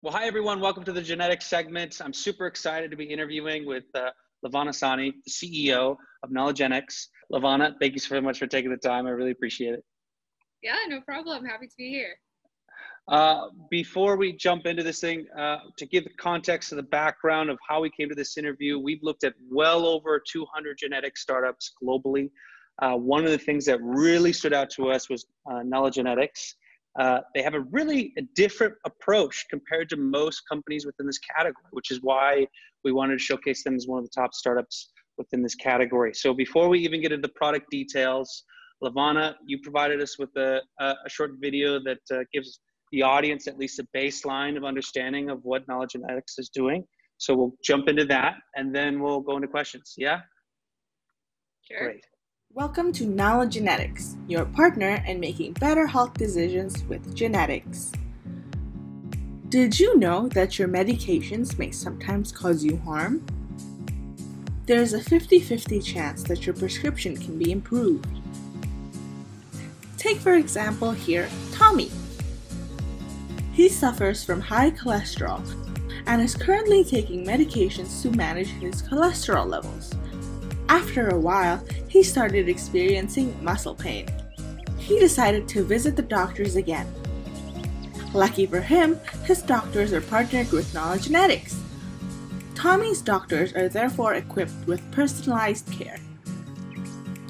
Well, hi everyone. Welcome to the genetics segment. I'm super excited to be interviewing with uh, Lavana Sani, the CEO of Nala Genetics. Lavana, thank you so much for taking the time. I really appreciate it. Yeah, no problem. Happy to be here. Uh, before we jump into this thing, uh, to give the context of the background of how we came to this interview, we've looked at well over 200 genetic startups globally. Uh, one of the things that really stood out to us was uh, Genetics. Uh, they have a really different approach compared to most companies within this category, which is why we wanted to showcase them as one of the top startups within this category. So before we even get into the product details, Lavana, you provided us with a, a short video that uh, gives the audience at least a baseline of understanding of what Nala Genetics is doing. So we'll jump into that and then we'll go into questions. Yeah? Sure. Great. Welcome to Nala Genetics, your partner in making better health decisions with genetics. Did you know that your medications may sometimes cause you harm? There's a 50 50 chance that your prescription can be improved. Take, for example, here Tommy. He suffers from high cholesterol and is currently taking medications to manage his cholesterol levels. After a while, he started experiencing muscle pain. He decided to visit the doctors again. Lucky for him, his doctors are partnered with Nala Genetics. Tommy's doctors are therefore equipped with personalized care.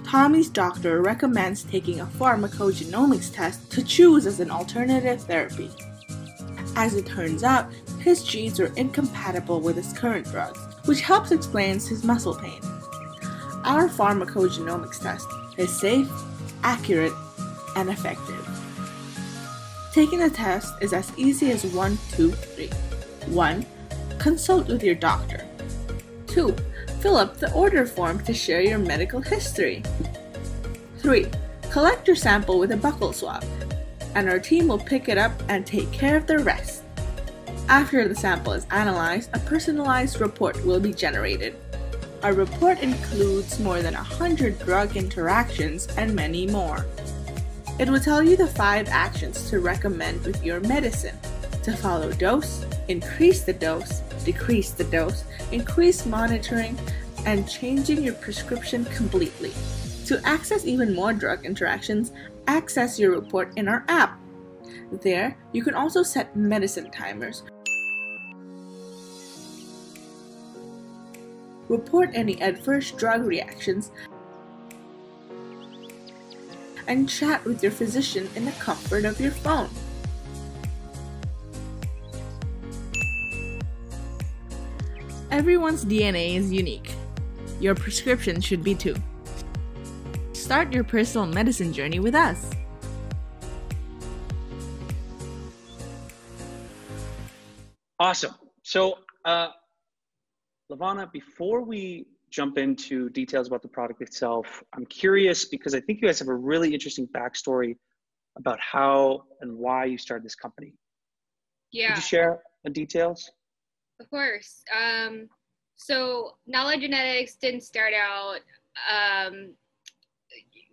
Tommy's doctor recommends taking a pharmacogenomics test to choose as an alternative therapy. As it turns out, his genes are incompatible with his current drugs, which helps explain his muscle pain. Our pharmacogenomics test is safe, accurate, and effective. Taking the test is as easy as 1, 2, 3. 1. Consult with your doctor. 2. Fill up the order form to share your medical history. 3. Collect your sample with a buccal swab and our team will pick it up and take care of the rest. After the sample is analyzed, a personalized report will be generated. Our report includes more than 100 drug interactions and many more. It will tell you the five actions to recommend with your medicine to follow dose, increase the dose, decrease the dose, increase monitoring, and changing your prescription completely. To access even more drug interactions, access your report in our app. There, you can also set medicine timers. Report any adverse drug reactions and chat with your physician in the comfort of your phone. Everyone's DNA is unique. Your prescription should be too. Start your personal medicine journey with us. Awesome. So, uh, Lavana, before we jump into details about the product itself, I'm curious because I think you guys have a really interesting backstory about how and why you started this company. Yeah. Could you share the details? Of course. Um, so, Nala Genetics didn't start out um,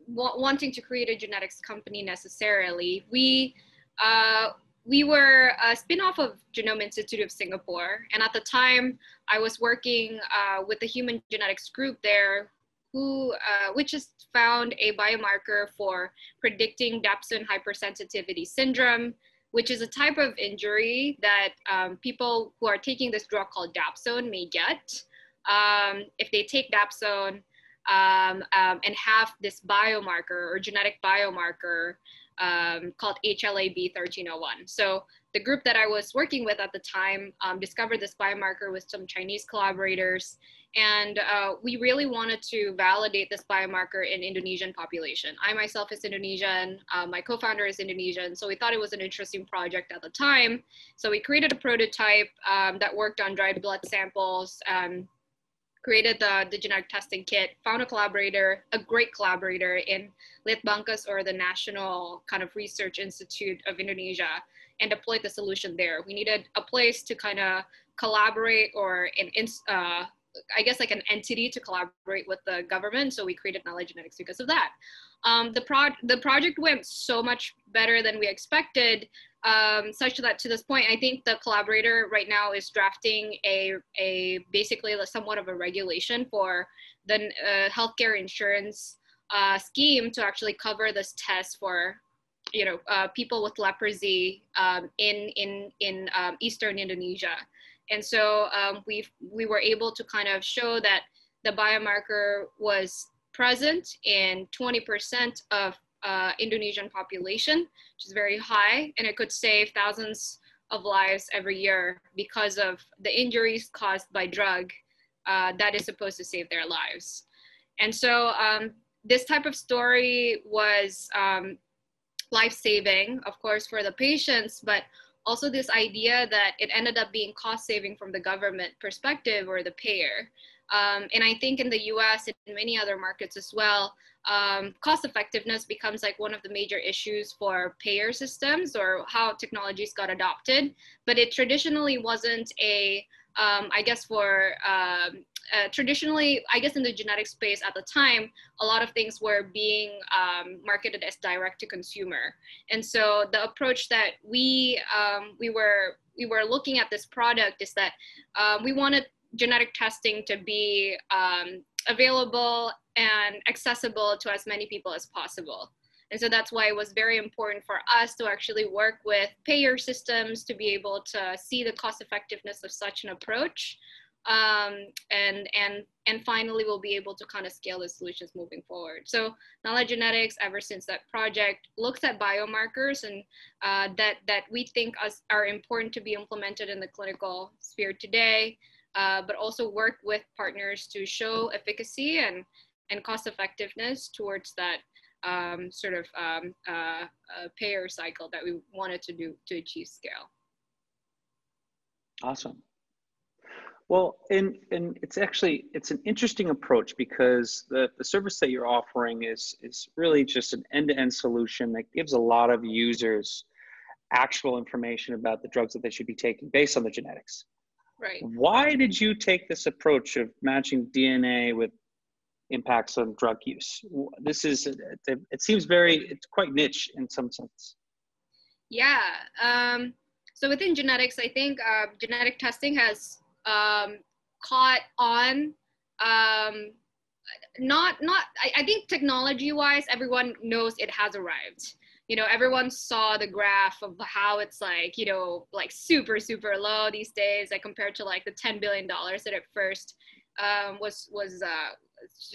wanting to create a genetics company necessarily. We uh, we were a spin-off of Genome Institute of Singapore, and at the time, I was working uh, with the human genetics group there, who uh, which has found a biomarker for predicting dapsone hypersensitivity syndrome, which is a type of injury that um, people who are taking this drug called dapsone may get. Um, if they take dapsone, um, um, and have this biomarker or genetic biomarker um, called HLA-B1301. So the group that I was working with at the time um, discovered this biomarker with some Chinese collaborators, and uh, we really wanted to validate this biomarker in Indonesian population. I myself is Indonesian, uh, my co-founder is Indonesian, so we thought it was an interesting project at the time. So we created a prototype um, that worked on dried blood samples, um, created the, the genetic testing kit, found a collaborator, a great collaborator in Litbangkes or the National kind of Research Institute of Indonesia and deployed the solution there. We needed a place to kind of collaborate or an, uh, I guess like an entity to collaborate with the government. So we created Nala Genetics because of that. Um, the, pro- the project went so much better than we expected um, such that to this point, I think the collaborator right now is drafting a, a basically somewhat of a regulation for the uh, healthcare insurance uh, scheme to actually cover this test for you know uh, people with leprosy um, in in in um, eastern Indonesia, and so um, we we were able to kind of show that the biomarker was present in 20% of uh, Indonesian population, which is very high, and it could save thousands of lives every year because of the injuries caused by drug uh, that is supposed to save their lives. And so um, this type of story was um, life-saving, of course, for the patients, but also this idea that it ended up being cost-saving from the government perspective or the payer. Um, and I think in the US and many other markets as well, um, cost effectiveness becomes like one of the major issues for payer systems or how technologies got adopted. But it traditionally wasn't a, um, I guess, for um, uh, traditionally, I guess in the genetic space at the time, a lot of things were being um, marketed as direct to consumer. And so the approach that we um, we were we were looking at this product is that uh, we wanted genetic testing to be um, available and accessible to as many people as possible. And so that's why it was very important for us to actually work with payer systems to be able to see the cost effectiveness of such an approach. Um, and, and, and finally, we'll be able to kind of scale the solutions moving forward. So Nala Genetics, ever since that project, looks at biomarkers and uh, that, that we think as, are important to be implemented in the clinical sphere today uh, but also work with partners to show efficacy and, and cost effectiveness towards that um, sort of um, uh, uh, payer cycle that we wanted to do to achieve scale. Awesome. Well, and and it's actually it's an interesting approach because the, the service that you're offering is is really just an end-to-end solution that gives a lot of users actual information about the drugs that they should be taking based on the genetics. Right. Why did you take this approach of matching DNA with impacts on drug use? This is, it seems very, it's quite niche in some sense. Yeah. Um, so within genetics, I think uh, genetic testing has um, caught on. Um, not, not. I, I think technology-wise, everyone knows it has arrived you know everyone saw the graph of how it's like you know like super super low these days like compared to like the 10 billion dollars that at first um, was was uh,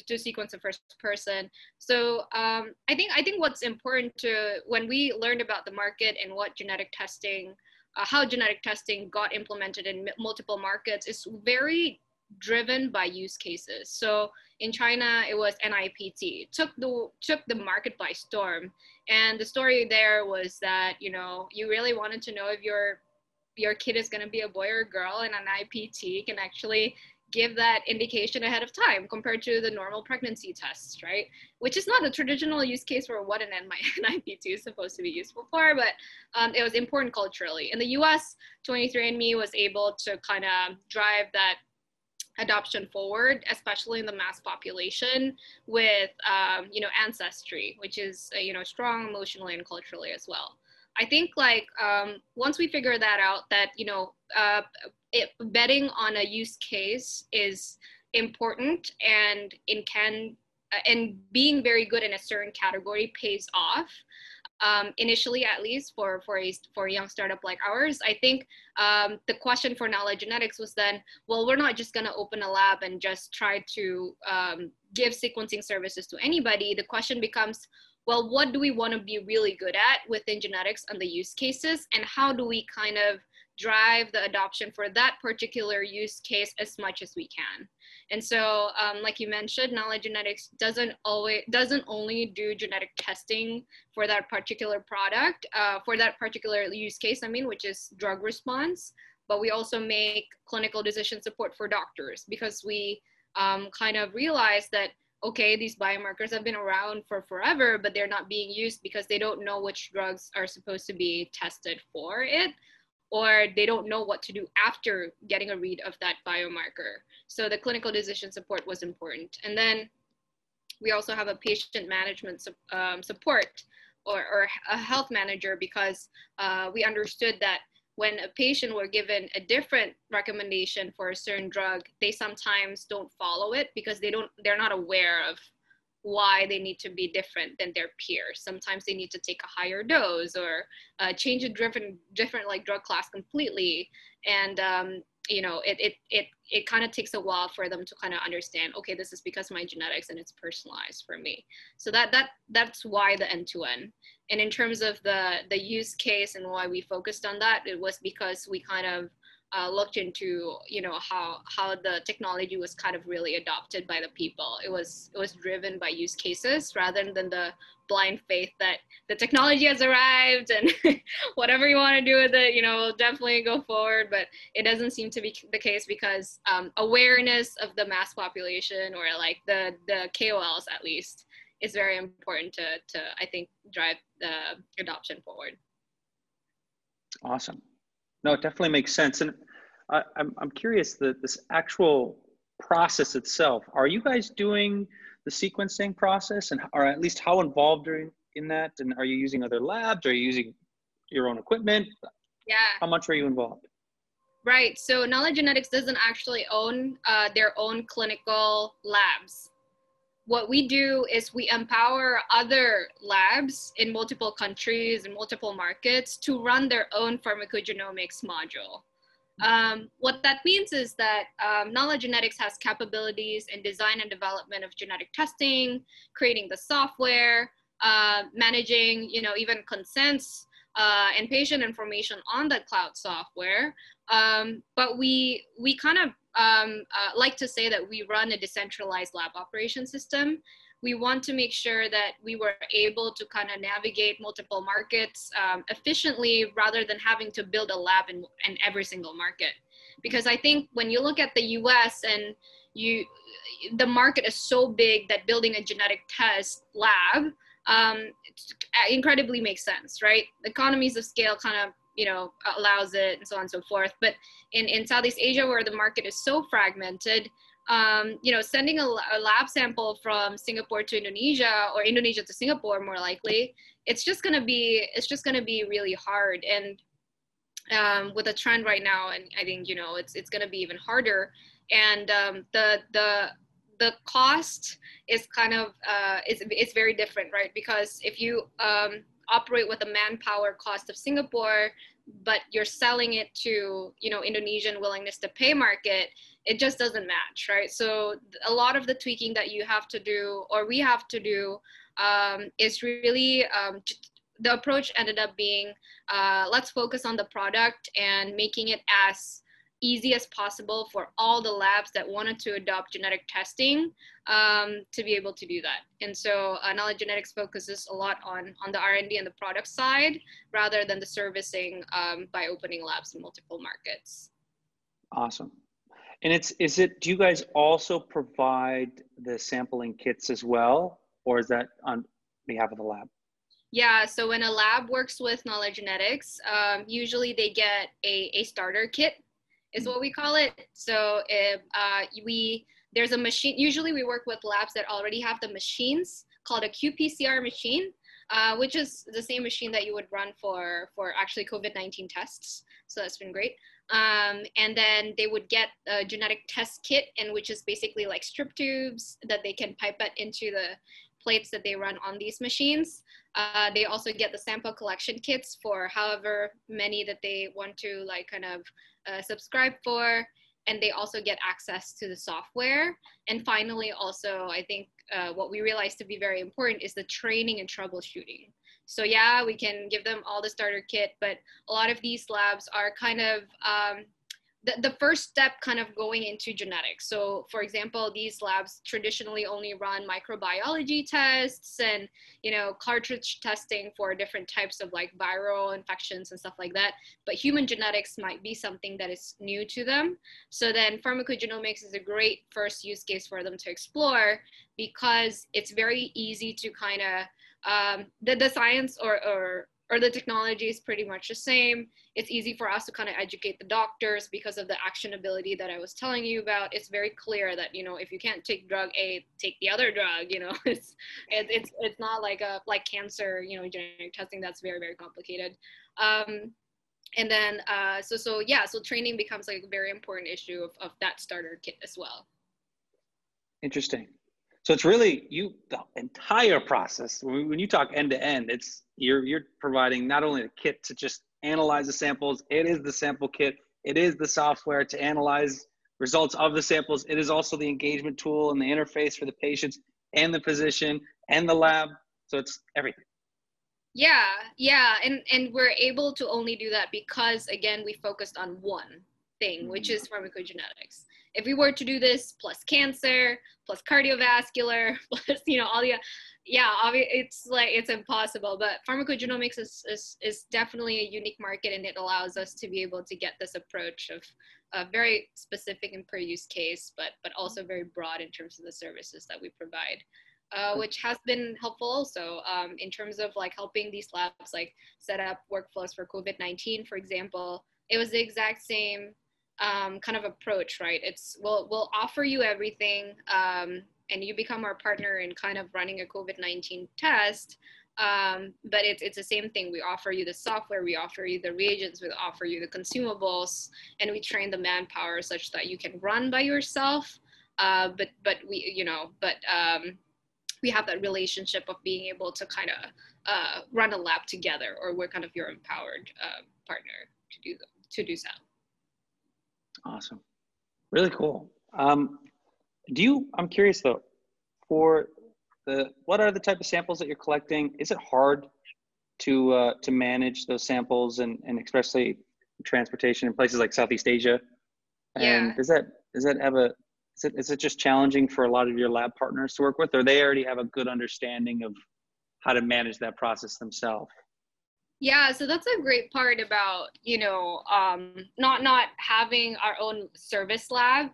to sequence the first person so um, i think i think what's important to when we learned about the market and what genetic testing uh, how genetic testing got implemented in multiple markets is very driven by use cases so in China, it was NIPT. It took the took the market by storm. And the story there was that you know you really wanted to know if your your kid is going to be a boy or a girl, and an NIPT can actually give that indication ahead of time compared to the normal pregnancy tests, right? Which is not the traditional use case for what an NIPT is supposed to be useful for, but um, it was important culturally. In the US, 23andMe was able to kind of drive that adoption forward, especially in the mass population with, um, you know, ancestry, which is, uh, you know, strong emotionally and culturally as well. I think like um, once we figure that out, that, you know, uh, it, betting on a use case is important and it can, uh, and being very good in a certain category pays off um, initially at least for for a for a young startup like ours. I think um, the question for Nala Genetics was then well we're not just going to open a lab and just try to um, give sequencing services to anybody. The question becomes well what do we want to be really good at within genetics and the use cases? And how do we kind of drive the adoption for that particular use case as much as we can. And so, um, like you mentioned, Nala Genetics doesn't always doesn't only do genetic testing for that particular product, uh, for that particular use case. I mean, which is drug response, but we also make clinical decision support for doctors because we um, kind of realize that okay, these biomarkers have been around for forever, but they're not being used because they don't know which drugs are supposed to be tested for it or they don't know what to do after getting a read of that biomarker. So the clinical decision support was important. And then we also have a patient management um, support or, or a health manager because uh, we understood that when a patient were given a different recommendation for a certain drug, they sometimes don't follow it because they don't they're not aware of why they need to be different than their peers. Sometimes they need to take a higher dose or uh, change a different different like drug class completely. And um, you know it it it, it kind of takes a while for them to kind of understand okay this is because my genetics and it's personalized for me so that that that's why the end to end and in terms of the the use case and why we focused on that it was because we kind of uh, looked into you know how how the technology was kind of really adopted by the people. It was it was driven by use cases rather than the blind faith that the technology has arrived and whatever you want to do with it you know definitely go forward. But it doesn't seem to be the case because um, awareness of the mass population or like the the kols at least is very important to to i think drive the adoption forward. Awesome no, it definitely makes sense. And I, am I'm, I'm curious that this actual process itself, are you guys doing the sequencing process and or at least how involved are you in that? And are you using other labs? Are you using your own equipment? Yeah. How much are you involved? Right. So Nala Genetics doesn't actually own uh, their own clinical labs what we do is we empower other labs in multiple countries and multiple markets to run their own pharmacogenomics module. Um, what that means is that um, Nala Genetics has capabilities in design and development of genetic testing, creating the software, uh, managing, you know, even consents uh, and patient information on the cloud software. Um, but we we kind of um, uh, like to say that we run a decentralized lab operation system. We want to make sure that we were able to kind of navigate multiple markets um, efficiently rather than having to build a lab in, in every single market. Because I think when you look at the US and you, the market is so big that building a genetic test lab um, incredibly makes sense, right? Economies of scale kind of you know allows it and so on and so forth. But in, in southeast asia where the market is so fragmented um, you know sending a, a, lab sample from singapore to indonesia or indonesia to singapore more likely it's just going to be it's just going to be really hard. And um, with a trend right now and i think you know it's it's going to be even harder. And um, the the the cost is kind of uh, it's, it's very different right? Because if you um, operate with the manpower cost of Singapore, but you're selling it to you know Indonesian willingness to pay market, it just doesn't match, right? So a lot of the tweaking that you have to do, or we have to do, um, is really um, the approach ended up being uh, let's focus on the product and making it as easy as possible for all the labs that wanted to adopt genetic testing um, to be able to do that. And so uh, Nala Genetics focuses a lot on, on the R&D and the product side rather than the servicing um, by opening labs in multiple markets. Awesome. And it's, is it, do you guys also provide the sampling kits as well? Or is that on behalf of the lab? Yeah, so when a lab works with Nala Genetics, um, usually they get a, a starter kit is what we call it. So if uh, we there's a machine. Usually we work with labs that already have the machines called a qPCR machine, uh, which is the same machine that you would run for for actually COVID-19 tests. So that's been great. Um, and then they would get a genetic test kit, and which is basically like strip tubes that they can pipette into the plates that they run on these machines. Uh, they also get the sample collection kits for however many that they want to like kind of uh, subscribe for and they also get access to the software. And finally also i think uh, what we realized to be very important is the training and troubleshooting. So yeah we can give them all the starter kit but a lot of these labs are kind of um, the, the first step kind of going into genetics. So for example, these labs traditionally only run microbiology tests and, you know, cartridge testing for different types of like viral infections and stuff like that. But human genetics might be something that is new to them. So then pharmacogenomics is a great first use case for them to explore because it's very easy to kind of, um, the, the science or, or or the technology is pretty much the same. It's easy for us to kind of educate the doctors because of the actionability that I was telling you about. It's very clear that you know if you can't take drug A, take the other drug. You know, it's it, it's it's not like a like cancer. You know, genetic testing that's very very complicated. Um, and then uh, so so yeah, so training becomes like a very important issue of, of that starter kit as well. Interesting. So it's really you the entire process. When you talk end to end, it's you're you're providing not only the kit to just analyze the samples, it is the sample kit, it is the software to analyze results of the samples. It is also the engagement tool and the interface for the patients and the physician and the lab. So it's everything. Yeah, yeah, and and we're able to only do that because again we focused on one thing, which mm-hmm. is pharmacogenetics if we were to do this plus cancer plus cardiovascular plus you know all the yeah it's like it's impossible but pharmacogenomics is, is is definitely a unique market and it allows us to be able to get this approach of a very specific and per use case but but also very broad in terms of the services that we provide uh, which has been helpful. Also um, in terms of like helping these labs like set up workflows for covid-19 for example it was the exact same um, kind of approach, right? It's we'll we'll offer you everything, um, and you become our partner in kind of running a COVID nineteen test. Um, but it's it's the same thing. We offer you the software, we offer you the reagents, we offer you the consumables, and we train the manpower such that you can run by yourself. Uh, but but we you know but um, we have that relationship of being able to kind of uh, run a lab together, or we're kind of your empowered uh, partner to do to do so. Awesome. Really cool. Um, do you, I'm curious though, for the, what are the type of samples that you're collecting? Is it hard to, uh, to manage those samples and, and especially transportation in places like Southeast Asia? And yeah. does that, does that have a, is it, is it just challenging for a lot of your lab partners to work with, or they already have a good understanding of how to manage that process themselves? Yeah, so that's a great part about, you know, um, not not having our own service lab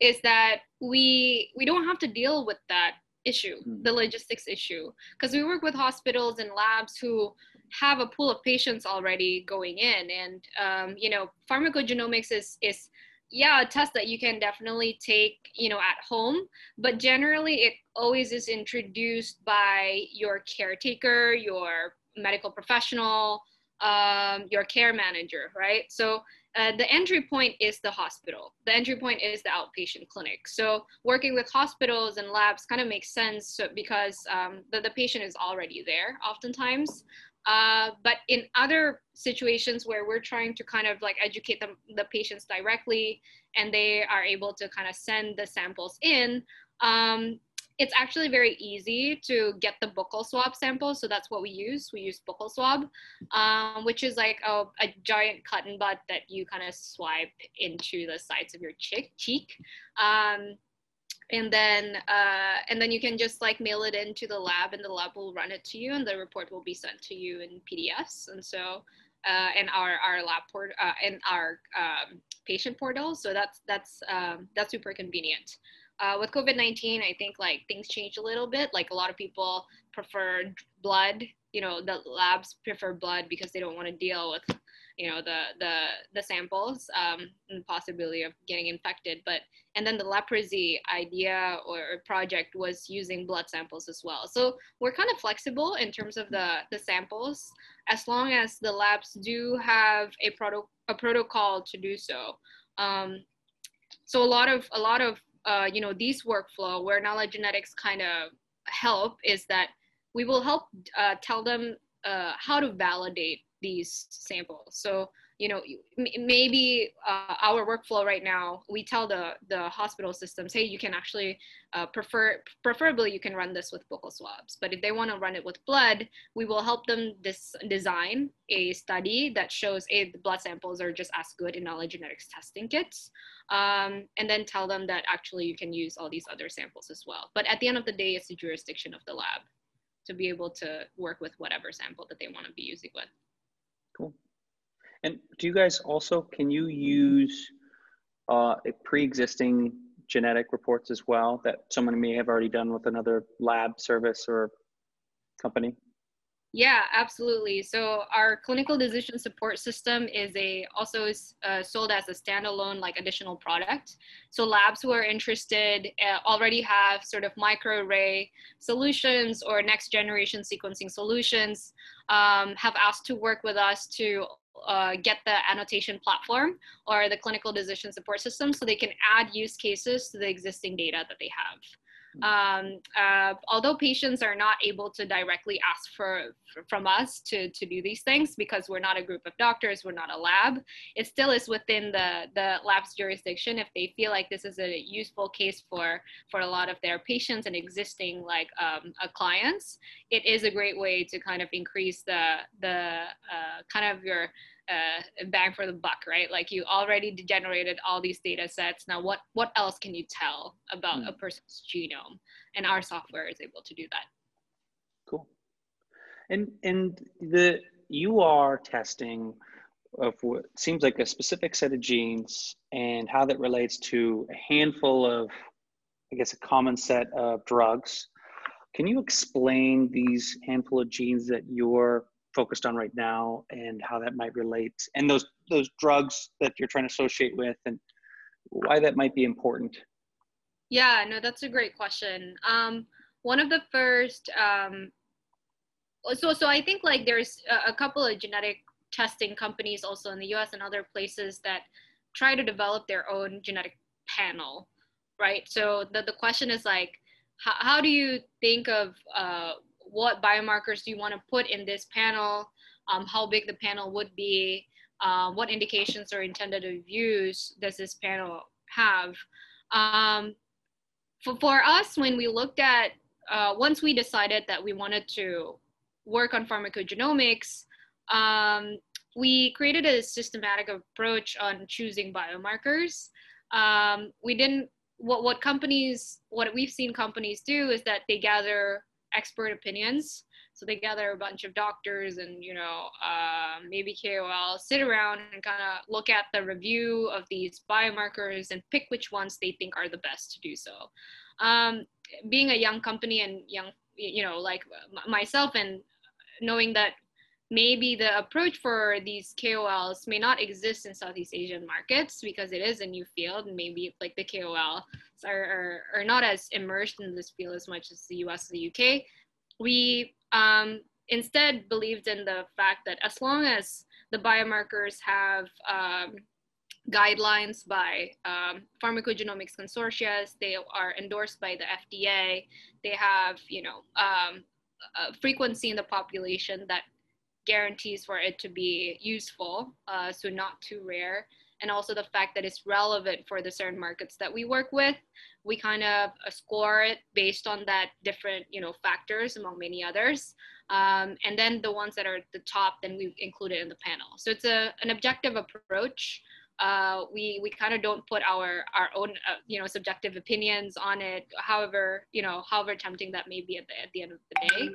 is that we we don't have to deal with that issue, hmm. the logistics issue, because we work with hospitals and labs who have a pool of patients already going in, and um, you know, pharmacogenomics is is yeah a test that you can definitely take you know at home but generally it always is introduced by your caretaker your medical professional, um, your care manager, right? So uh, the entry point is the hospital. The entry point is the outpatient clinic. So working with hospitals and labs kind of makes sense because um, the, the patient is already there oftentimes. Uh, but in other situations where we're trying to kind of like educate them, the patients directly and they are able to kind of send the samples in, um, it's actually very easy to get the buccal swab sample. So that's what we use. We use buccal swab, um, which is like a, a, giant cotton bud that you kind of swipe into the sides of your cheek. cheek. Um, and then uh, and then you can just like mail it into the lab and the lab will run it to you and the report will be sent to you in PDFs. And so uh, and our our lab port uh, and our um, patient portal. So that's that's um, that's super convenient. Uh, with COVID 19, I think like things changed a little bit. Like a lot of people prefer blood. You know, the labs prefer blood because they don't want to deal with, you know, the the the samples um, and the possibility of getting infected. But and then the leprosy idea or project was using blood samples as well. So we're kind of flexible in terms of the the samples, as long as the labs do have a proto a protocol to do so. Um, so a lot of a lot of uh, you know these workflow where Nala Genetics kind of help is that we will help uh, tell them uh, how to validate these samples. So you know maybe uh, our workflow right now we tell the the hospital systems hey you can actually uh, prefer preferably you can run this with buccal swabs but if they want to run it with blood we will help them dis- design a study that shows a the blood samples are just as good in Nala Genetics testing kits um, and then tell them that actually you can use all these other samples as well. But at the end of the day it's the jurisdiction of the lab to be able to work with whatever sample that they want to be using with. Cool and do you guys also, can you use uh, pre-existing genetic reports as well that someone may have already done with another lab service or company? Yeah, absolutely. So our clinical decision support system is a also is uh, sold as a standalone like additional product. So labs who are interested uh, already have sort of microarray solutions or next generation sequencing solutions um, have asked to work with us to uh, get the annotation platform or the clinical decision support system so they can add use cases to the existing data that they have. Um, uh, although patients are not able to directly ask for, for, from us to, to do these things because we're not a group of doctors, we're not a lab, it still is within the, the lab's jurisdiction if they feel like this is a useful case for, for a lot of their patients and existing like um, uh, clients. It is a great way to kind of increase the, the uh, kind of your uh, bang for the buck, right? Like you already generated all these data sets. Now, what what else can you tell about mm. a person's genome? And our software is able to do that. Cool. And and the you are testing of what seems like a specific set of genes and how that relates to a handful of, I guess, a common set of drugs. Can you explain these handful of genes that you're focused on right now and how that might relate and those those drugs that you're trying to associate with and why that might be important. Yeah no that's a great question. Um, one of the first um, so so i think like there's a, couple of genetic testing companies also in the us and other places that try to develop their own genetic panel right? So the, the question is like how, how do you think of uh, what biomarkers do you want to put in this panel, um, how big the panel would be, uh, what indications or intended to use does this panel have. Um, for, for us, when we looked at, uh, once we decided that we wanted to work on pharmacogenomics, um, we created a systematic approach on choosing biomarkers. Um, we didn't, what, what companies, what we've seen companies do is that they gather expert opinions. So they gather a bunch of doctors and you know uh, maybe KOL sit around and kind of look at the review of these biomarkers and pick which ones they think are the best to do so. Um, being a young company and young you know like myself and knowing that maybe the approach for these KOLs may not exist in Southeast Asian markets because it is a new field maybe like the KOL are, are, are not as immersed in this field as much as the US or the UK. We um, instead believed in the fact that as long as the biomarkers have um, guidelines by um, pharmacogenomics consortia, they are endorsed by the FDA, they have, you know, um, a frequency in the population that guarantees for it to be useful, uh, so not too rare and also the fact that it's relevant for the certain markets that we work with. We kind of score it based on that different, you know, factors among many others. Um, and then the ones that are at the top, then we include it in the panel. So it's a, an objective approach. Uh, we we kind of don't put our our own uh, you know subjective opinions on it however you know however tempting that may be at the, at the end of the day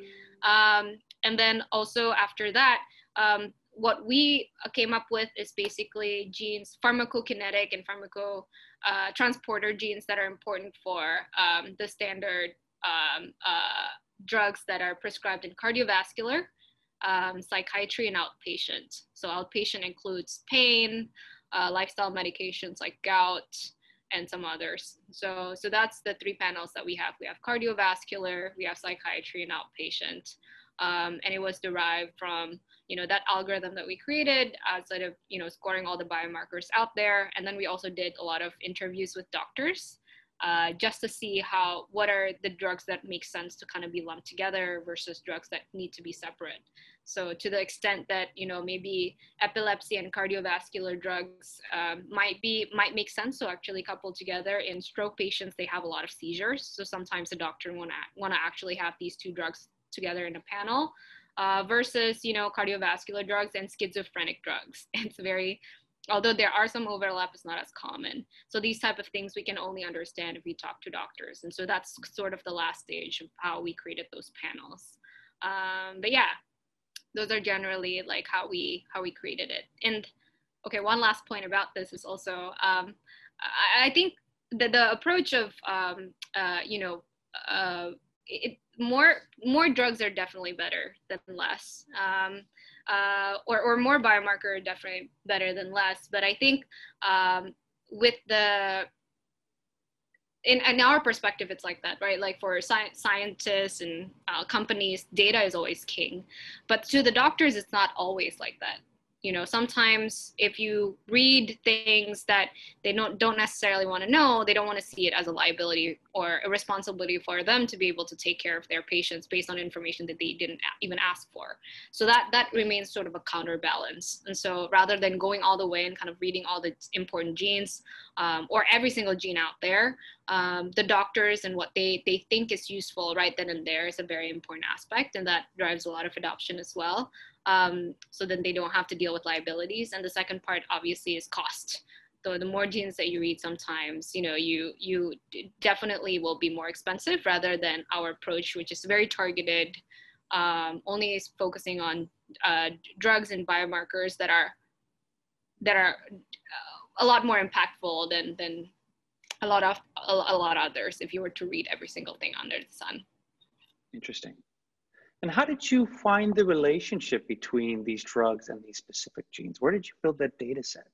um, and then also after that um, what we uh, came up with is basically genes, pharmacokinetic and pharmacotransporter uh, genes that are important for um, the standard um, uh, drugs that are prescribed in cardiovascular, um, psychiatry, and outpatient. So outpatient includes pain, uh, lifestyle medications like gout, and some others. So, so that's the three panels that we have. We have cardiovascular, we have psychiatry, and outpatient. Um, and it was derived from you know that algorithm that we created outside of you know scoring all the biomarkers out there. And then we also did a lot of interviews with doctors uh, just to see how what are the drugs that make sense to kind of be lumped together versus drugs that need to be separate. So to the extent that you know maybe epilepsy and cardiovascular drugs um, might be might make sense to actually couple together. In stroke patients they have a lot of seizures. So sometimes the doctor want to want to actually have these two drugs together in a panel uh, versus you know cardiovascular drugs and schizophrenic drugs. It's very although there are some overlap it's not as common. So these type of things we can only understand if we talk to doctors. And so that's sort of the last stage of how we created those panels. Um, but yeah those are generally like how we how we created it. And okay one last point about this is also um, I, I, think the, the approach of um, uh, you know uh, it, more more drugs are definitely better than less. Um, uh, or, or more biomarker definitely better than less. But I think um, with the in, in our perspective, it's like that, right? Like for sci- scientists and uh, companies, data is always king. But to the doctors, it's not always like that you know sometimes if you read things that they don't don't necessarily want to know they don't want to see it as a liability or a responsibility for them to be able to take care of their patients based on information that they didn't even ask for. So that that remains sort of a counterbalance. And so rather than going all the way and kind of reading all the important genes um, or every single gene out there um, the doctors and what they they think is useful right then and there is a very important aspect and that drives a lot of adoption as well um, so then they don't have to deal with liabilities. And the second part obviously is cost. So the more genes that you read sometimes, you know, you you definitely will be more expensive rather than our approach, which is very targeted, um, only is focusing on uh, drugs and biomarkers that are that are a lot more impactful than than a lot of a, a lot of others if you were to read every single thing under the sun. Interesting. And how did you find the relationship between these drugs and these specific genes? Where did you build that data set?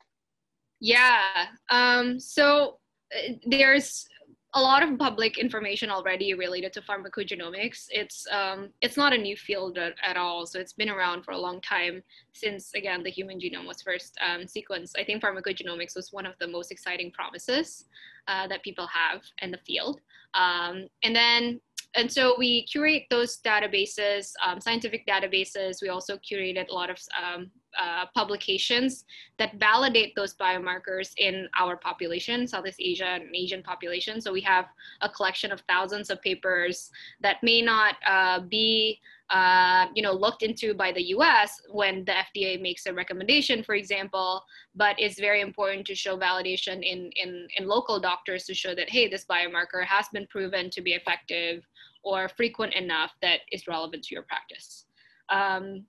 Yeah, um, so uh, there's a lot of public information already related to pharmacogenomics. It's um, it's not a new field at, at, all, so it's been around for a long time since again the human genome was first um, sequenced. I think pharmacogenomics was one of the most exciting promises uh, that people have in the field. Um, and then and so we curate those databases, um, scientific databases. We also curated a lot of um, uh, publications that validate those biomarkers in our population, Southeast Asia and Asian population. So we have a collection of thousands of papers that may not uh, be uh, you know, looked into by the US when the FDA makes a recommendation, for example, but it's very important to show validation in, in, in local doctors to show that, hey, this biomarker has been proven to be effective or frequent enough that is relevant to your practice. Um,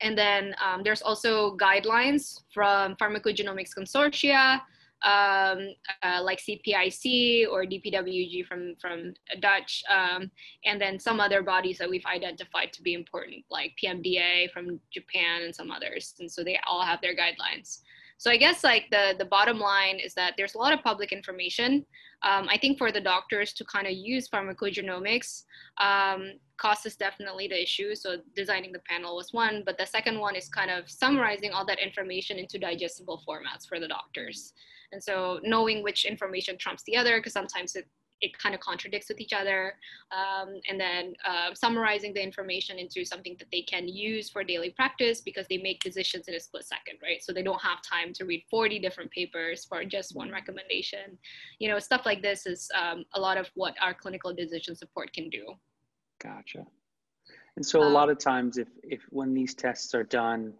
and then um, there's also guidelines from pharmacogenomics consortia, um, uh, like CPIC or DPWG from, from Dutch, um, and then some other bodies that we've identified to be important, like PMDA from Japan and some others. And so they all have their guidelines. So I guess like the, the bottom line is that there's a lot of public information. Um, I think for the doctors to kind of use pharmacogenomics, um, cost is definitely the issue. So designing the panel was one, but the second one is kind of summarizing all that information into digestible formats for the doctors. And so knowing which information trumps the other, because sometimes it it kind of contradicts with each other um, and then uh, summarizing the information into something that they can use for daily practice because they make decisions in a split second right? So they don't have time to read 40 different papers for just one recommendation. You know stuff like this is um, a lot of what our clinical decision support can do. Gotcha. And so a lot um, of times if if when these tests are done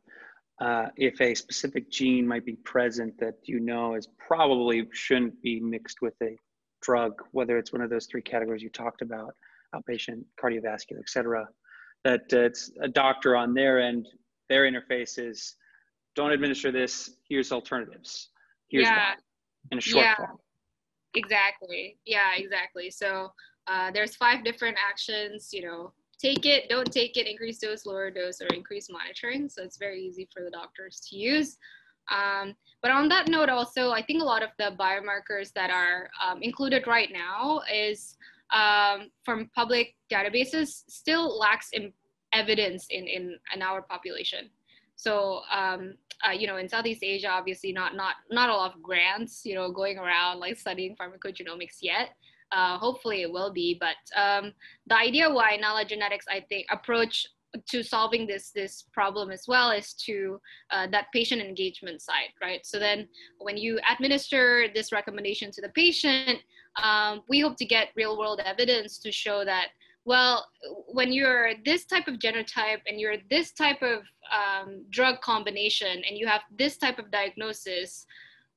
uh, if a specific gene might be present that you know is probably shouldn't be mixed with a drug, whether it's one of those three categories you talked about, outpatient, cardiovascular, et cetera, that uh, it's a doctor on their end, their interface is don't administer this, here's alternatives. Here's yeah. Why, in a short yeah. form. Exactly. Yeah, exactly. So uh, there's five different actions, you know, take it, don't take it, increase dose, lower dose, or increase monitoring. So it's very easy for the doctors to use. Um, but on that note, also, I think a lot of the biomarkers that are um, included right now is um, from public databases still lacks in evidence in, in, in our population. So, um, uh, you know, in Southeast Asia, obviously not, not, not a lot of grants, you know, going around like studying pharmacogenomics yet. Uh, hopefully it will be, but um, the idea why Nala Genetics, I think, approach to solving this this problem as well is to uh, that patient engagement side right? So then when you administer this recommendation to the patient um, we hope to get real world evidence to show that well when you're this type of genotype and you're this type of um, drug combination and you have this type of diagnosis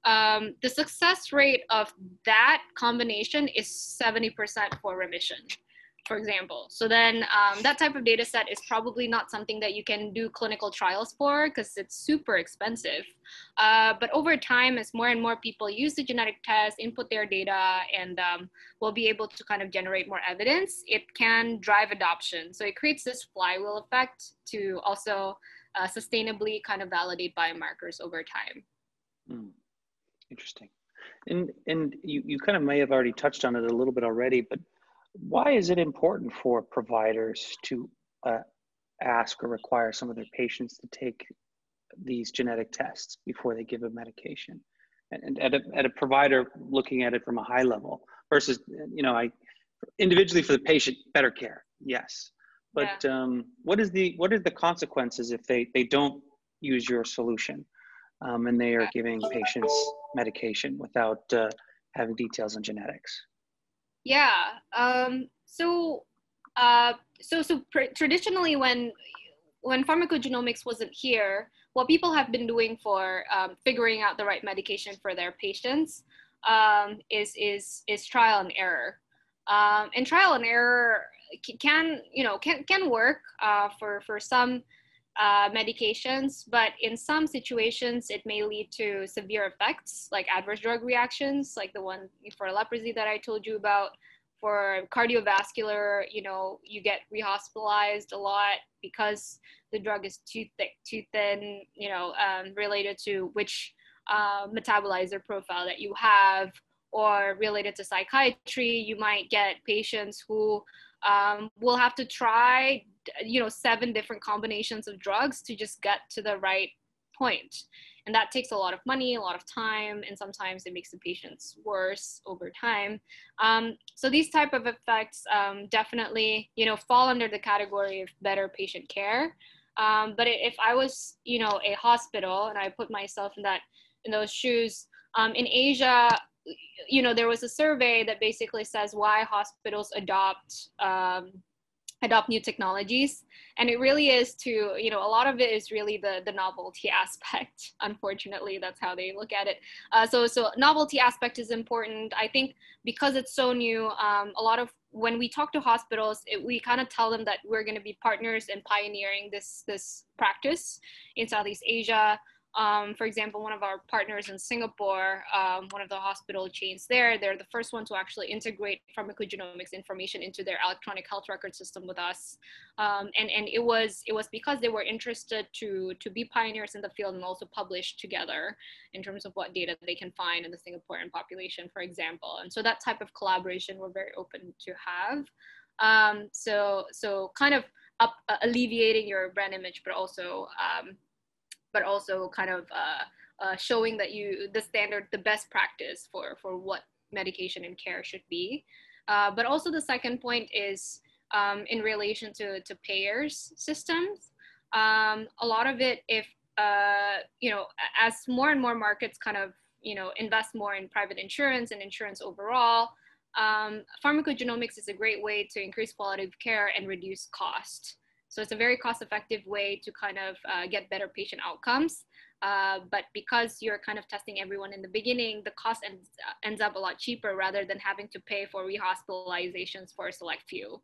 um, the success rate of that combination is 70% for remission for example. So then um, that type of data set is probably not something that you can do clinical trials for because it's super expensive. Uh, but over time, as more and more people use the genetic test, input their data, and um, will be able to kind of generate more evidence, it can drive adoption. So it creates this flywheel effect to also uh, sustainably kind of validate biomarkers over time. Mm. Interesting. And, and you, you kind of may have already touched on it a little bit already, but why is it important for providers to uh, ask or require some of their patients to take these genetic tests before they give a medication? And, and at, a, at a provider looking at it from a high level versus, you know, I individually for the patient, better care, yes. But yeah. um, what is the what are the consequences if they they don't use your solution um, and they are giving patients medication without uh, having details on genetics? Yeah. Um, so, uh, so, so pr- traditionally, when when pharmacogenomics wasn't here, what people have been doing for um, figuring out the right medication for their patients um, is is is trial and error. Um, and trial and error can you know can can work uh, for for some uh, medications, but in some situations, it may lead to severe effects like adverse drug reactions, like the one for leprosy that I told you about. For cardiovascular, you know, you get rehospitalized a lot because the drug is too thick, too thin, you know, um, related to which uh, metabolizer profile that you have, or related to psychiatry, you might get patients who um, will have to try you know seven different combinations of drugs to just get to the right point. And that takes a lot of money a lot of time and sometimes it makes the patients worse over time. Um, so these type of effects um, definitely you know fall under the category of better patient care. Um, but if i was you know a hospital and i put myself in that in those shoes um, in asia you know there was a survey that basically says why hospitals adopt um, adopt new technologies. And it really is to you know a lot of it is really the the novelty aspect unfortunately. That's how they look at it. Uh, so so novelty aspect is important. I think because it's so new um, a lot of when we talk to hospitals it, we kind of tell them that we're going to be partners in pioneering this this practice in southeast asia um, for example, one of our partners in Singapore, um, one of the hospital chains there, they're the first one to actually integrate pharmacogenomics information into their electronic health record system with us. Um, and and it was it was because they were interested to to be pioneers in the field and also publish together in terms of what data they can find in the Singaporean population, for example. And so that type of collaboration we're very open to have. Um, so so kind of up, uh, alleviating your brand image, but also um, but also kind of uh, uh, showing that you the standard, the best practice for for what medication and care should be. Uh, but also the second point is um, in relation to to payers systems. Um, a lot of it, if uh, you know, as more and more markets kind of you know invest more in private insurance and insurance overall. Um, pharmacogenomics is a great way to increase quality of care and reduce cost. So it's a very cost effective way to kind of uh, get better patient outcomes. Uh, but because you're kind of testing everyone in the beginning, the cost ends, uh, ends up a lot cheaper rather than having to pay for rehospitalizations for a select few.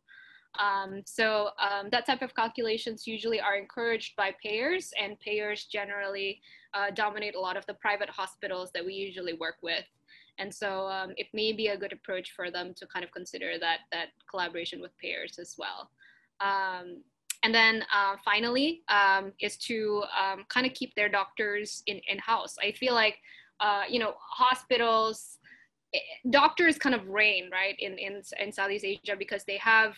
Um, so um, that type of calculations usually are encouraged by payers and payers generally uh, dominate a lot of the private hospitals that we usually work with. And so um, it may be a good approach for them to kind of consider that, that collaboration with payers as well. Um, and then uh, finally um, is to um, kind of keep their doctors in, in-house. I feel like, uh, you know, hospitals, eh, doctors kind of reign, right, in, in, in Southeast Asia because they have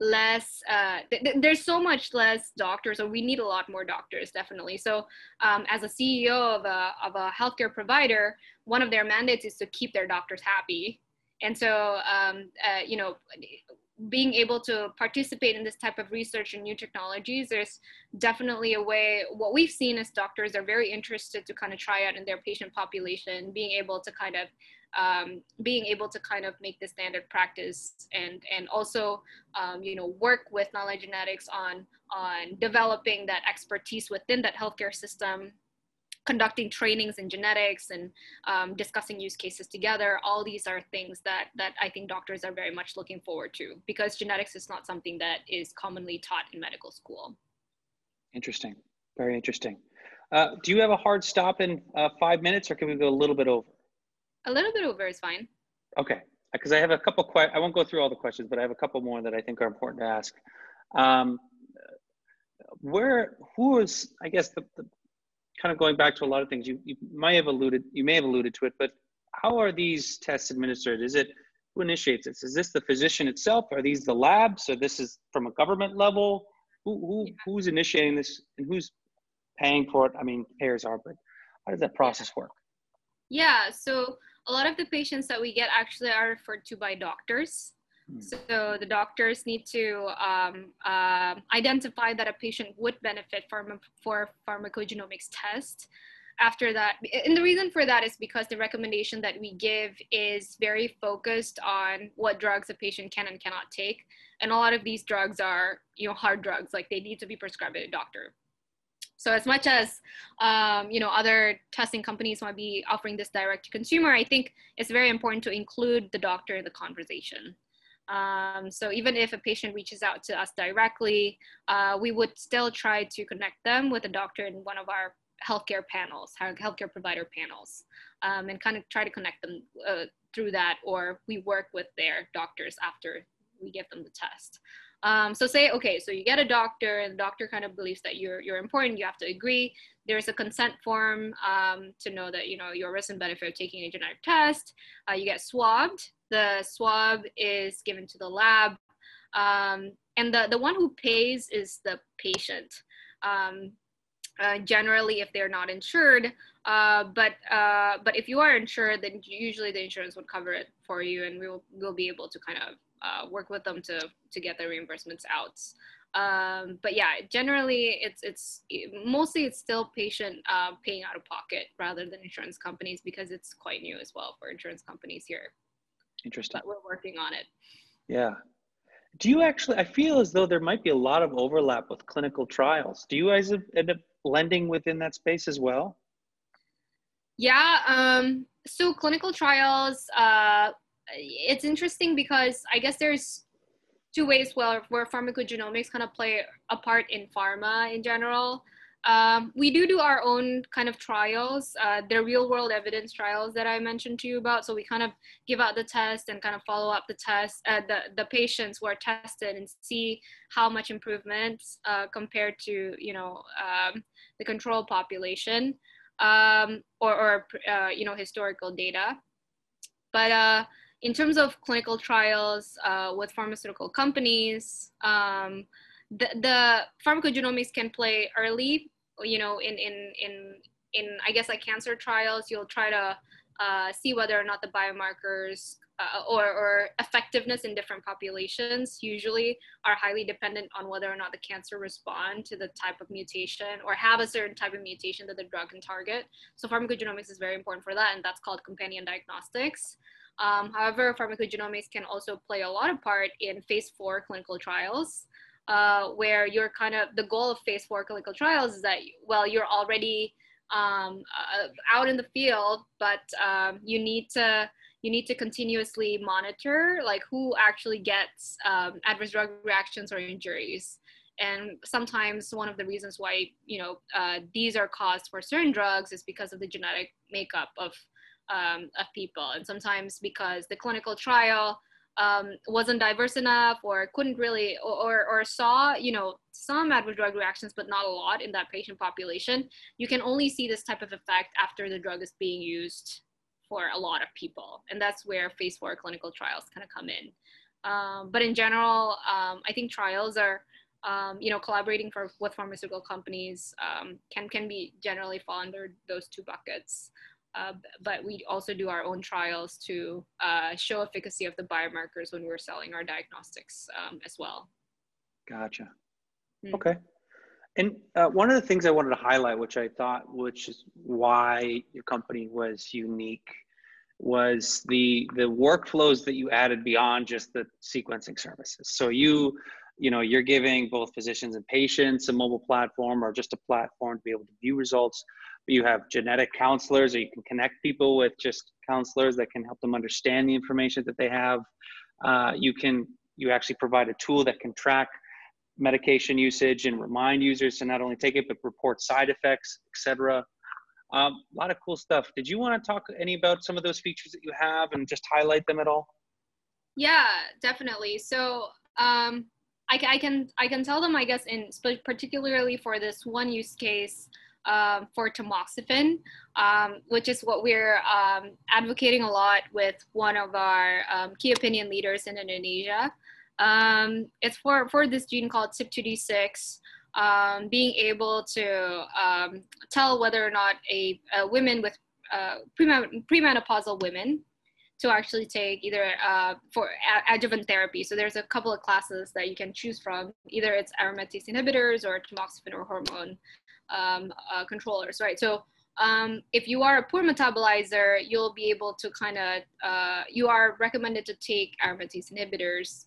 less uh, th- there's so much less doctors or we need a lot more doctors definitely so um, as a ceo of a, of a healthcare provider one of their mandates is to keep their doctors happy and so um, uh, you know being able to participate in this type of research and new technologies, there's definitely a way. What we've seen as doctors are very interested to kind of try out in their patient population, being able to kind of um, being able to kind of make the standard practice and and also um, you know work with Nala Genetics on on developing that expertise within that healthcare system conducting trainings in genetics and um, discussing use cases together. All these are things that that i think doctors are very much looking forward to because genetics is not something that is commonly taught in medical school. Interesting. Very interesting. Uh, do you have a hard stop in uh, five minutes or can we go a little bit over? A little bit over is fine. Okay. Because i have a couple que- i won't go through all the questions but i have a couple more that i think are important to ask. Um, where who is i guess the, the kind of going back to a lot of things you, you might have alluded you may have alluded to it but how are these tests administered? Is it who initiates this? Is this the physician itself? Are these the labs? So this is from a government level? Who, who who's initiating this and who's paying for it? I mean payers are but how does that process work? Yeah so a lot of the patients that we get actually are referred to by doctors. So the doctors need to um, uh, identify that a patient would benefit from for pharmacogenomics test. After that, and the reason for that is because the recommendation that we give is very focused on what drugs a patient can and cannot take, and a lot of these drugs are you know hard drugs, like they need to be prescribed by a doctor. So as much as um, you know other testing companies might be offering this direct to consumer, I think it's very important to include the doctor in the conversation. Um, so even if a patient reaches out to us directly, uh, we would still try to connect them with a doctor in one of our healthcare panels, healthcare provider panels, um, and kind of try to connect them uh, through that, or we work with their doctors after we give them the test. Um, so say, okay, so you get a doctor and the doctor kind of believes that you're, you're important, you have to agree. There's a consent form um, to know that, you know, your risk and benefit of taking a genetic test. Uh, you get swabbed the swab is given to the lab. Um, and the, the one who pays is the patient. Um, uh, generally, if they're not insured, uh, but uh, but if you are insured, then usually the insurance would cover it for you, and we will we'll be able to kind of uh, work with them to to get the reimbursements out. Um, but yeah, generally it's it's mostly it's still patient uh, paying out of pocket rather than insurance companies because it's quite new as well for insurance companies here. Interesting. But we're working on it. Yeah. Do you actually? I feel as though there might be a lot of overlap with clinical trials. Do you guys end up blending within that space as well? Yeah. Um, so clinical trials. Uh, it's interesting because I guess there's two ways where, where pharmacogenomics kind of play a part in pharma in general. Um, we do do our own kind of trials, uh, the real world evidence trials that I mentioned to you about. So we kind of give out the test and kind of follow up the test, uh, the, the patients who are tested and see how much improvement uh, compared to, you know, um, the control population um, or, or uh, you know, historical data. But uh, in terms of clinical trials uh, with pharmaceutical companies, um, the, the pharmacogenomics can play early you know in in in in i guess like cancer trials you'll try to uh, see whether or not the biomarkers uh, or, or effectiveness in different populations usually are highly dependent on whether or not the cancer respond to the type of mutation or have a certain type of mutation that the drug can target. So pharmacogenomics is very important for that, and that's called companion diagnostics. Um, however, pharmacogenomics can also play a lot of part in phase four clinical trials uh, where you're kind of the goal of phase four clinical trials is that well you're already um, uh, out in the field but um, you need to you need to continuously monitor like who actually gets um, adverse drug reactions or injuries. And sometimes one of the reasons why you know uh, these are caused for certain drugs is because of the genetic makeup of um, of people. And sometimes because the clinical trial um, wasn't diverse enough or couldn't really or, or saw you know some adverse drug reactions but not a lot in that patient population you can only see this type of effect after the drug is being used for a lot of people. And that's where phase four clinical trials kind of come in. Um, but in general um, i think trials are um, you know collaborating for, with pharmaceutical companies um, can can be generally fall under those two buckets uh, but we also do our own trials to uh, show efficacy of the biomarkers when we're selling our diagnostics um, as well. Gotcha. Mm-hmm. Okay. And uh, one of the things I wanted to highlight, which I thought, which is why your company was unique, was the the workflows that you added beyond just the sequencing services. So you you know you're giving both physicians and patients a mobile platform or just a platform to be able to view results you have genetic counselors or you can connect people with just counselors that can help them understand the information that they have. Uh, you can you actually provide a tool that can track medication usage and remind users to not only take it but report side effects etc um, a lot of cool stuff. Did you want to talk any about some of those features that you have and just highlight them at all? Yeah definitely. So um, I, I can I can tell them I guess in particularly for this one use case um, for tamoxifen, um, which is what we're um, advocating a lot with one of our um, key opinion leaders in Indonesia. Um, it's for, for this gene called CYP2D6, um, being able to tell whether or not a, a women with uh, premenopausal women to actually take either uh, for adjuvant therapy. So there's a couple of classes that you can choose from. Either it's aromatase inhibitors or tamoxifen or hormone um, uh, controllers, right? So um, if you are a poor metabolizer, you'll be able to kind of, uh, you are recommended to take aromatase inhibitors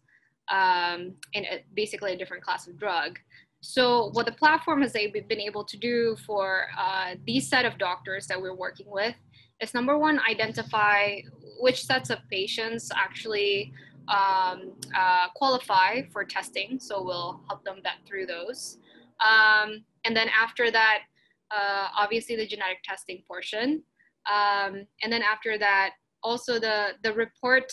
um, in a, basically a different class of drug. So what the platform has been able to do for uh, these set of doctors that we're working with is number one, identify which sets of patients actually um, uh, qualify for testing. So we'll help them vet through those. Um, and then after that, uh, obviously the genetic testing portion. Um, and then after that, also the, the report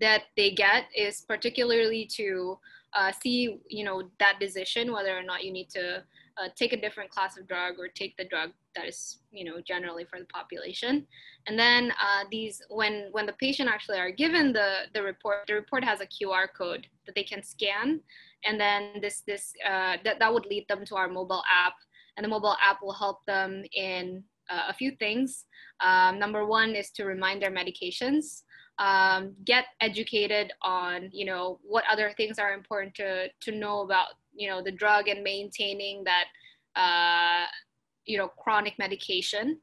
that they get is particularly to uh, see, you know, that decision, whether or not you need to uh, take a different class of drug or take the drug that is, you know, generally for the population. And then uh, these, when, when the patient actually are given the, the report, the report has a QR code that they can scan. And then this this uh, that that would lead them to our mobile app. And the mobile app will help them in uh, a few things. Um, number one is to remind their medications. Um, get educated on you know what other things are important to to know about you know the drug and maintaining that uh, you know chronic medication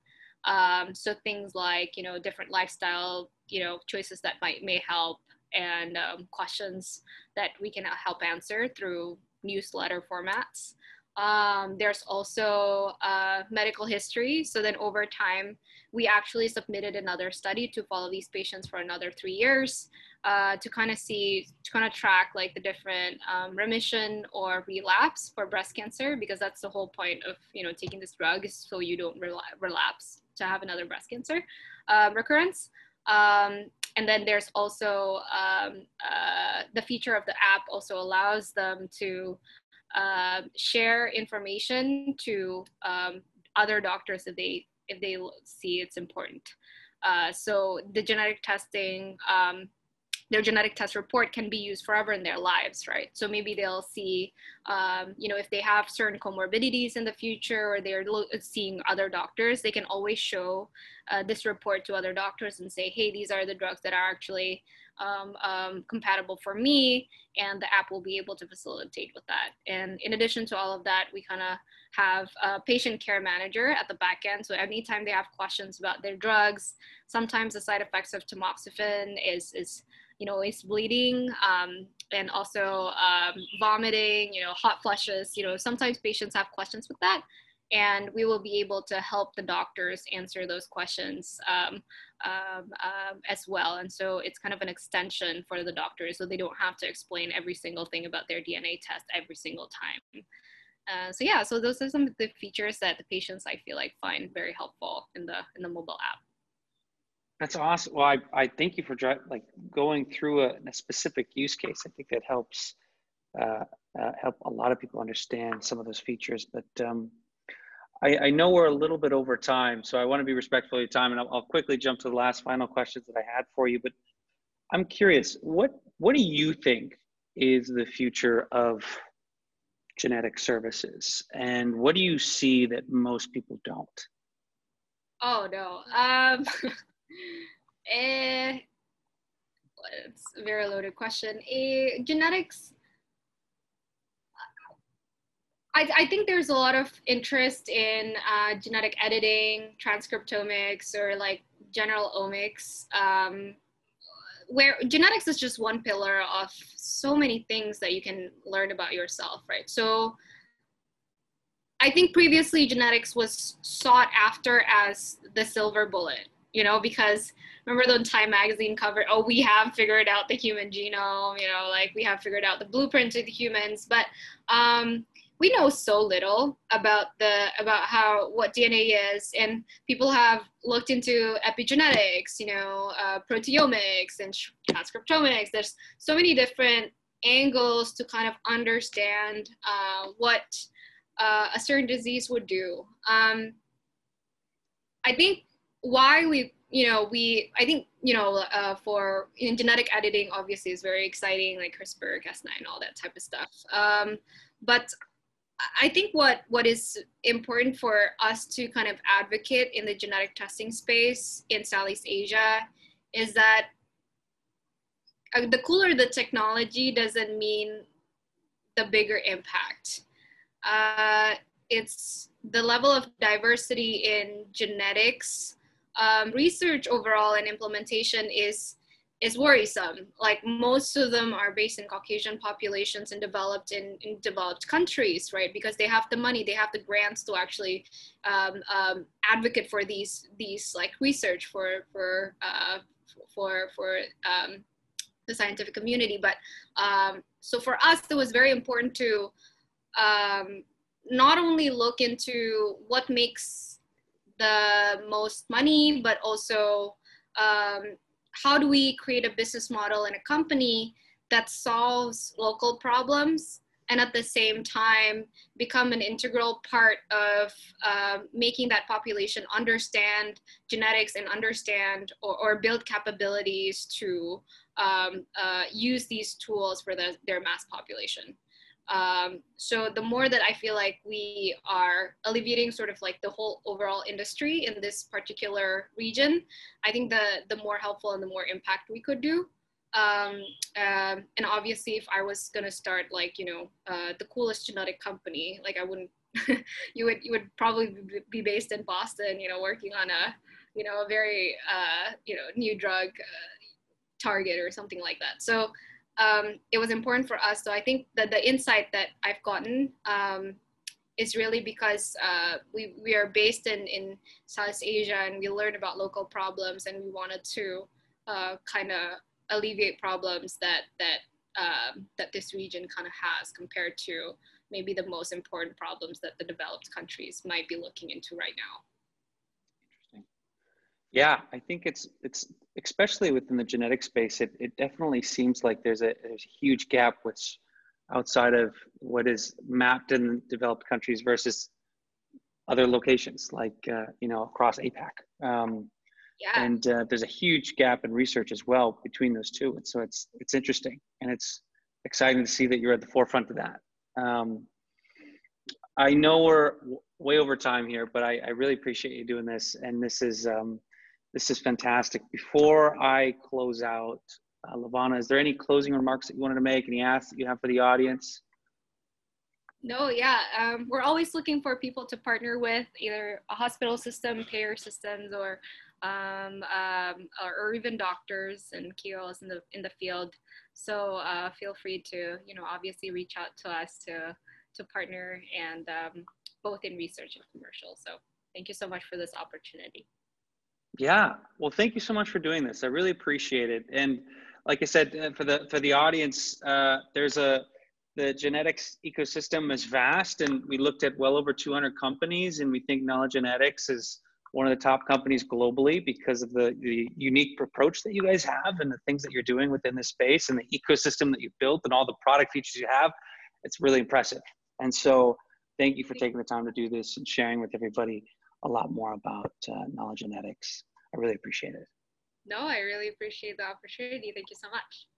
um, so things like you know different lifestyle you know choices that might may help and um, questions that we can help answer through newsletter formats. Um, there's also uh, medical history. So then over time, we actually submitted another study to follow these patients for another three years uh, to kind of see, to kind of track like the different um, remission or relapse for breast cancer, because that's the whole point of, you know, taking this drug is so you don't relapse to have another breast cancer uh, recurrence. Um, and then there's also um, uh, the feature of the app also allows them to uh, share information to um, other doctors if they if they see it's important. Uh, so the genetic testing um, their genetic test report can be used forever in their lives, right? So maybe they'll see, um, you know, if they have certain comorbidities in the future or they're lo- seeing other doctors, they can always show uh, this report to other doctors and say, hey, these are the drugs that are actually um, um, compatible for me, and the app will be able to facilitate with that. And in addition to all of that, we kind of have a patient care manager at the back end. So anytime they have questions about their drugs, sometimes the side effects of tamoxifen is is you know, is bleeding um, and also um, vomiting, you know, hot flushes. You know, sometimes patients have questions with that. And we will be able to help the doctors answer those questions um, um, um as well. And so it's kind of an extension for the doctors, so they don't have to explain every single thing about their DNA test every single time. Uh, so yeah, so those are some of the features that the patients I feel like find very helpful in the in the mobile app. That's awesome. Well, I, I thank you for like going through a, a specific use case. I think that helps uh, uh, help a lot of people understand some of those features. But um, I, I, know we're a little bit over time, so I want to be respectful of your time, and I'll, I'll, quickly jump to the last final questions that I had for you. But I'm curious, what what do you think is the future of genetic services, and what do you see that most people don't? Oh no. Um, eh, it's a very loaded question. Eh, genetics. I, I think there's a lot of interest in uh, genetic editing, transcriptomics, or like general omics. Um, where genetics is just one pillar of so many things that you can learn about yourself, right? So I think previously genetics was sought after as the silver bullet, you know, because remember the Time magazine cover, oh, we have figured out the human genome, you know, like we have figured out the blueprint of the humans, but um, we know so little about the about how what DNA is, and people have looked into epigenetics, you know, uh, proteomics and transcriptomics. There's so many different angles to kind of understand uh, what uh, a certain disease would do. Um, I think why we, you know, we, I think, you know, uh, for in genetic editing, obviously is very exciting, like CRISPR, Cas9, all that type of stuff. Um, but I think what what is important for us to kind of advocate in the genetic testing space in Southeast Asia is that uh, the cooler the technology doesn't mean the bigger impact. Uh, it's the level of diversity in genetics um, research overall and implementation is is worrisome. Like most of them are based in Caucasian populations and developed in, in developed countries, right? Because they have the money, they have the grants to actually um, um, advocate for these these like research for for uh, for for um, the scientific community. But um, so for us, it was very important to um, not only look into what makes the most money, but also um, how do we create a business model and a company that solves local problems and at the same time become an integral part of uh, making that population understand genetics and understand or, or build capabilities to um, uh, use these tools for the, their mass population. Um, so the more that I feel like we are alleviating sort of like the whole overall industry in this particular region, I think the the more helpful and the more impact we could do. Um, um, and obviously, if I was gonna start like you know uh, the coolest genetic company, like I wouldn't, you would you would probably be based in Boston, you know, working on a you know a very uh, you know new drug uh, target or something like that. So um, it was important for us. So I think that the insight that I've gotten um, is really because uh, we, we are based in, in South Asia and we learned about local problems and we wanted to uh, kind of alleviate problems that, that, uh, that this region kind of has compared to maybe the most important problems that the developed countries might be looking into right now. Yeah, I think it's it's especially within the genetic space. It it definitely seems like there's a there's a huge gap which outside of what is mapped in developed countries versus other locations like uh, you know across APAC. Um, yeah. And uh, there's a huge gap in research as well between those two, and so it's it's interesting and it's exciting to see that you're at the forefront of that. Um, I know we're way over time here, but I, I really appreciate you doing this, and this is um, this is fantastic. Before I close out, uh, Levana, is there any closing remarks that you wanted to make? Any asks that you have for the audience? No, yeah, um, we're always looking for people to partner with, either a hospital system, payer systems, or um, um, or, or, even doctors and KOLs in the in the field. So uh, feel free to, you know, obviously reach out to us to to partner and um, both in research and commercial. So thank you so much for this opportunity. Yeah. Well, thank you so much for doing this. I really appreciate it. And like I said, uh, for the for the audience, uh, there's a the genetics ecosystem is vast, and we looked at well over 200 companies, and we think Nala Genetics is one of the top companies globally because of the, the unique approach that you guys have and the things that you're doing within this space and the ecosystem that you've built and all the product features you have. It's really impressive. And so, thank you for taking the time to do this and sharing with everybody a lot more about uh, Nala Genetics. I really appreciate it. No, I really appreciate the opportunity. Thank you so much.